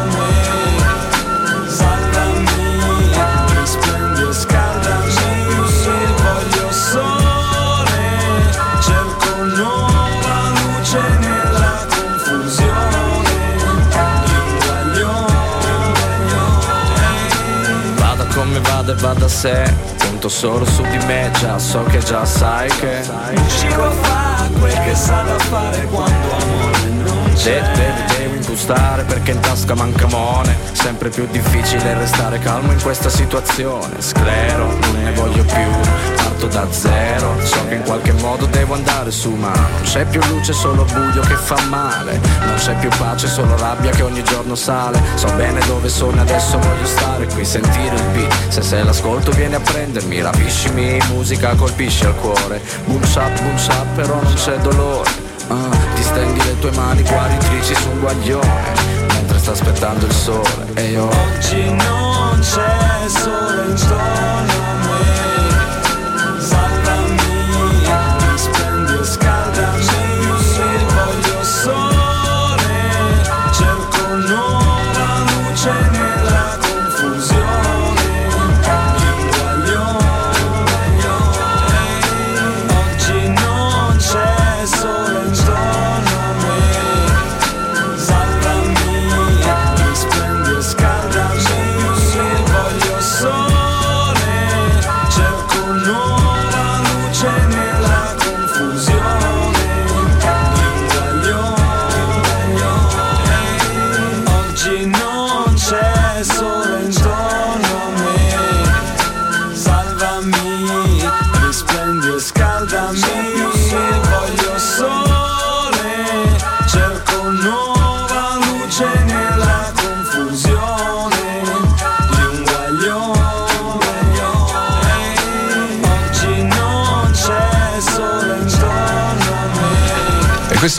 come vada e vada a sé, conto solo su di me, già so che già sai che Un cico fa quel che sa da fare quando amore. Non c'è devi, devi impostare perché in tasca manca mone. Sempre più difficile restare calmo in questa situazione. Sclero, non ne voglio più, parto da zero. So che in qualche modo devo andare su ma non c'è più luce, solo buio che fa male. Non c'è più pace, solo rabbia che ogni giorno sale. So bene dove sono adesso voglio stare qui, sentire il beat. Se se l'ascolto vieni a prendermi, rapiscimi, musica colpisce al cuore. Boom shap, boom shap, però non c'è dolore. Ah, ti stendi le tue mani guaritrici su un guaglione Mentre sta aspettando il sole. E io Oggi non c'è sole intorno a me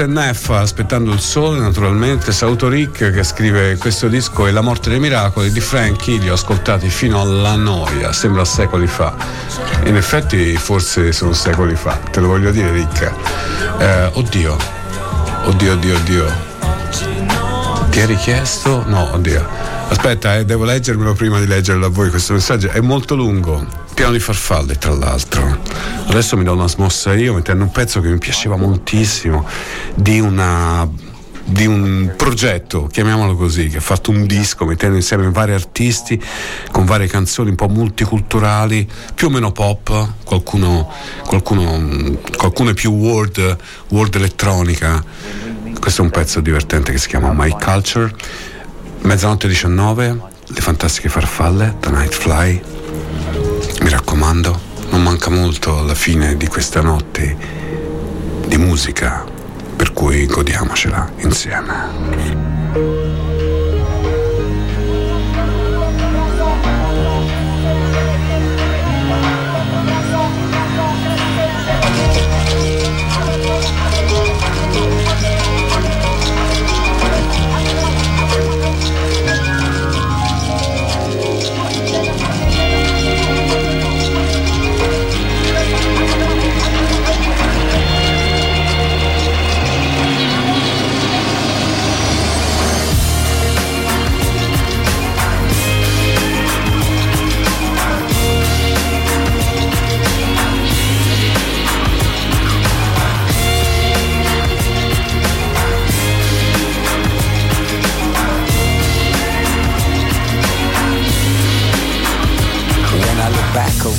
è Neff, aspettando il sole naturalmente, saluto Rick che scrive questo disco è La morte dei miracoli di Frankie, li ho ascoltati fino alla noia, sembra secoli fa. In effetti forse sono secoli fa, te lo voglio dire Rick. Eh, oddio, oddio, oddio, oddio. Ti hai richiesto? No, oddio. Aspetta, eh, devo leggermelo prima di leggerlo a voi questo messaggio. È molto lungo, pieno di farfalle tra l'altro. Adesso mi do una smossa io mettendo un pezzo che mi piaceva moltissimo di una di un progetto, chiamiamolo così, che ha fatto un disco mettendo insieme vari artisti con varie canzoni un po' multiculturali, più o meno pop, qualcuno, qualcuno, qualcuno è più world, world elettronica. Questo è un pezzo divertente che si chiama My Culture. Mezzanotte 19, le fantastiche farfalle, The Night Fly. Raccomando, non manca molto alla fine di questa notte di musica, per cui godiamocela insieme.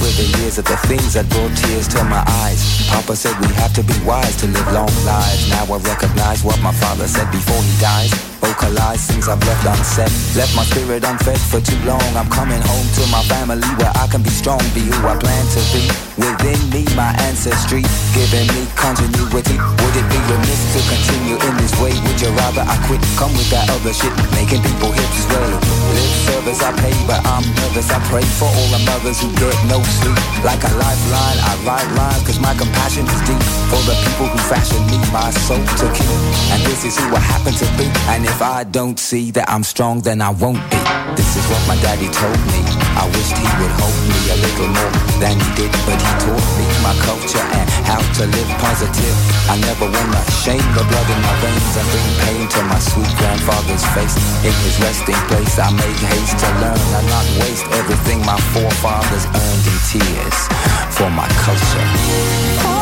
Over the years at the things that brought tears to my eyes, Papa said we have to be wise to live long lives. Now I recognize what my father said before he dies. Vocalize things I've left unsaid. Left my spirit unfed for too long. I'm coming home to my family where I can be strong, be who I plan to be. Within me, my ancestry, giving me continuity. Would it be remiss to continue in this way? Would you rather I quit? Come with that other shit, making people hips sway. Lip service I pay, but I'm nervous. I pray for all the mothers who get no sleep. Like a lifeline, I write lines, cause my compassion is deep. For the people who fashioned me, my soul to kill. And this is who I happen to be. And if I don't see that I'm strong, then I won't be. This is what my daddy told me. I wished he would hold me a little more than he did, but he taught me my culture and how to live positive. I never wanna shame the blood in my veins and bring pain to my sweet grandfather's face. In his resting place, I make haste to learn and not waste everything my forefathers earned in tears for my culture.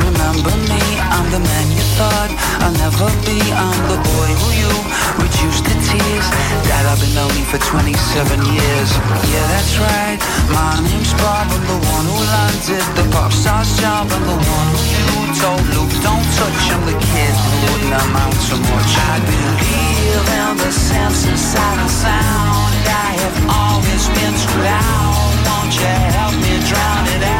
Remember me? I'm the man you thought I'll never be. I'm the boy who you reduced to tears. Dad, I've been lonely for 27 years. Yeah, that's right. My name's Bob. I'm the one who landed the pop star's job. I'm the one who you told Luke, don't touch. I'm the kid who wouldn't amount to much. I believe in the sense inside and sound. I have always been too loud. Won't you help me drown it out?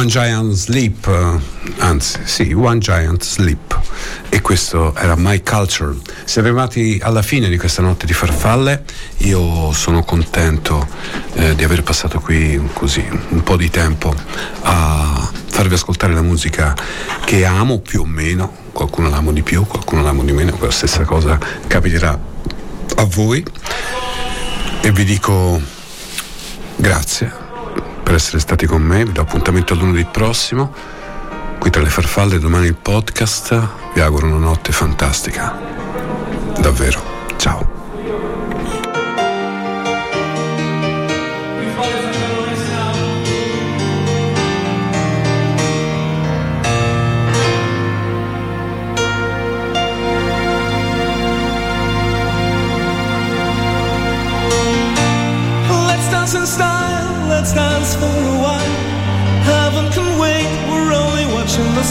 One Giant Sleep, eh, anzi sì, One Giant Sleep. E questo era My Culture. Siamo arrivati alla fine di questa notte di farfalle. Io sono contento eh, di aver passato qui così un po' di tempo a farvi ascoltare la musica che amo più o meno. Qualcuno l'amo di più, qualcuno l'amo di meno, quella stessa cosa capiterà a voi. E vi dico grazie per essere stati con me, vi do appuntamento a lunedì prossimo, qui tra le farfalle, domani il podcast, vi auguro una notte fantastica, davvero,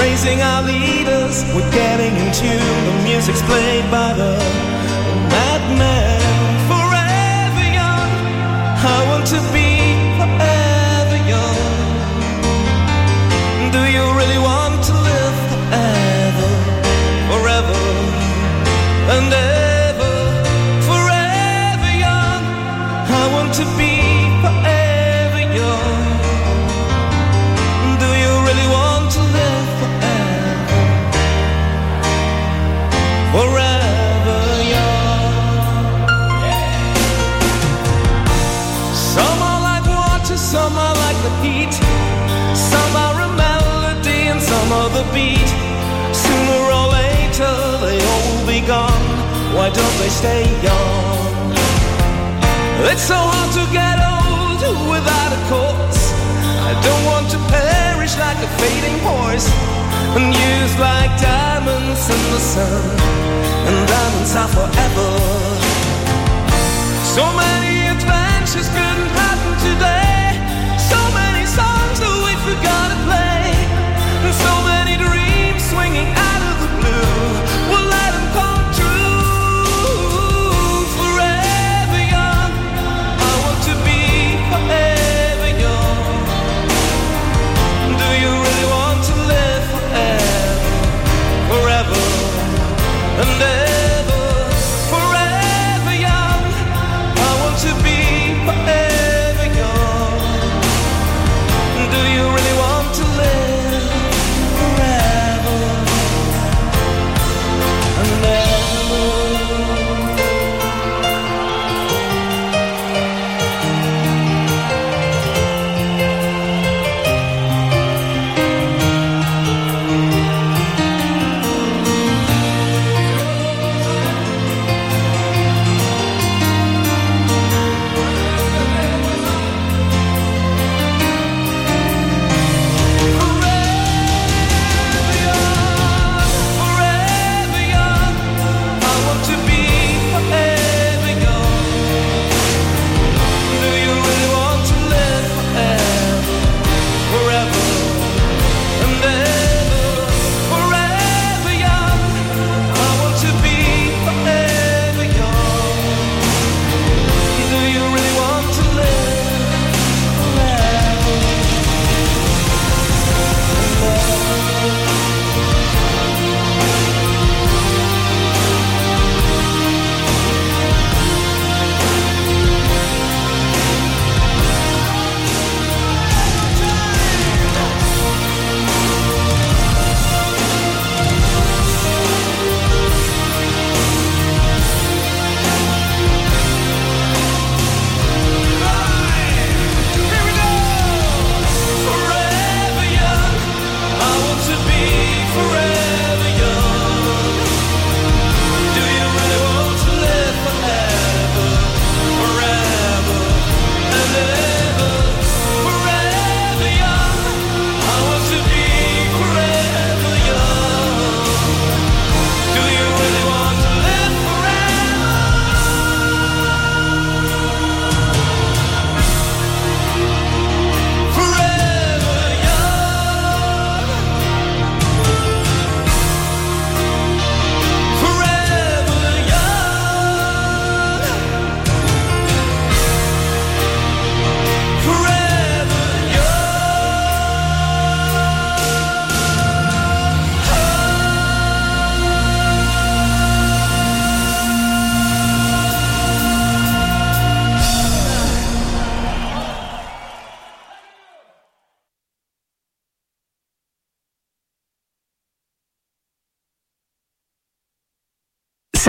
Praising our leaders, we're getting in tune. The music's played by the madman. Forever young, I want to beat. Sooner or later they all will be gone. Why don't they stay young? It's so hard to get old without a cause. I don't want to perish like a fading horse and used like diamonds in the sun. And diamonds are forever. So many adventures couldn't happen today. So many songs that we forgot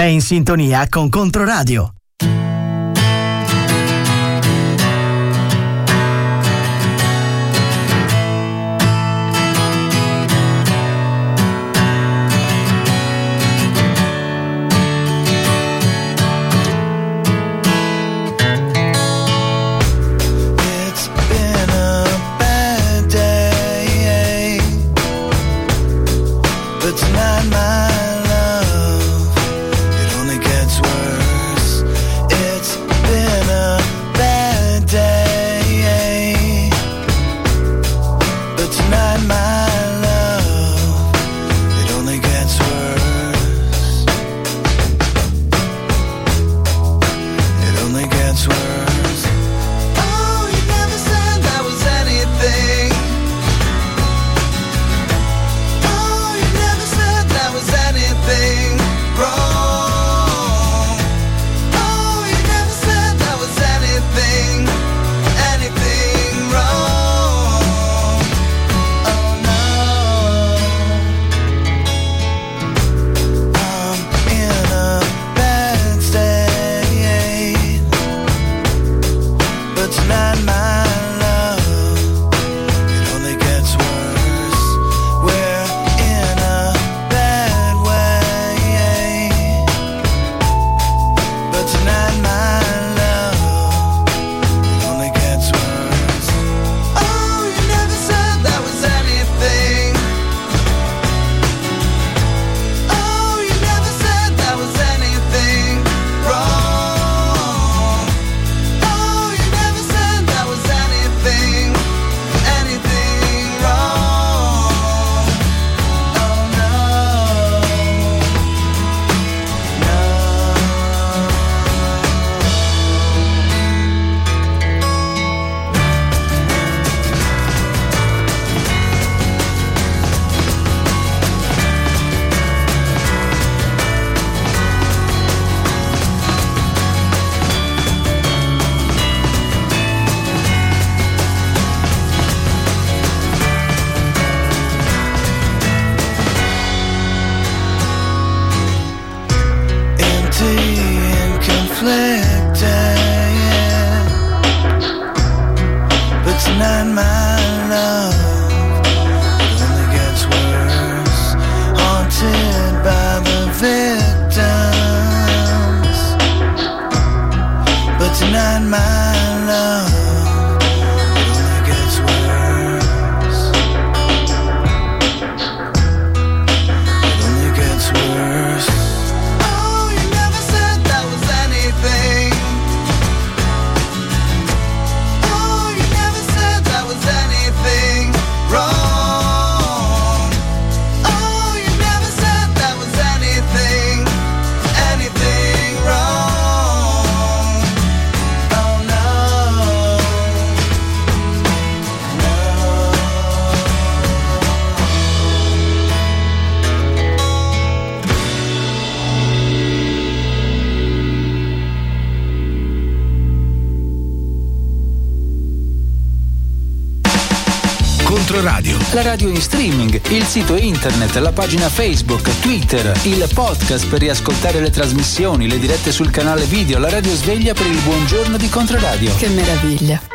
Sei in sintonia con Controradio. la radio in streaming, il sito internet, la pagina Facebook, Twitter, il podcast per riascoltare le trasmissioni, le dirette sul canale video, la radio sveglia per il buongiorno di Controradio. Che meraviglia!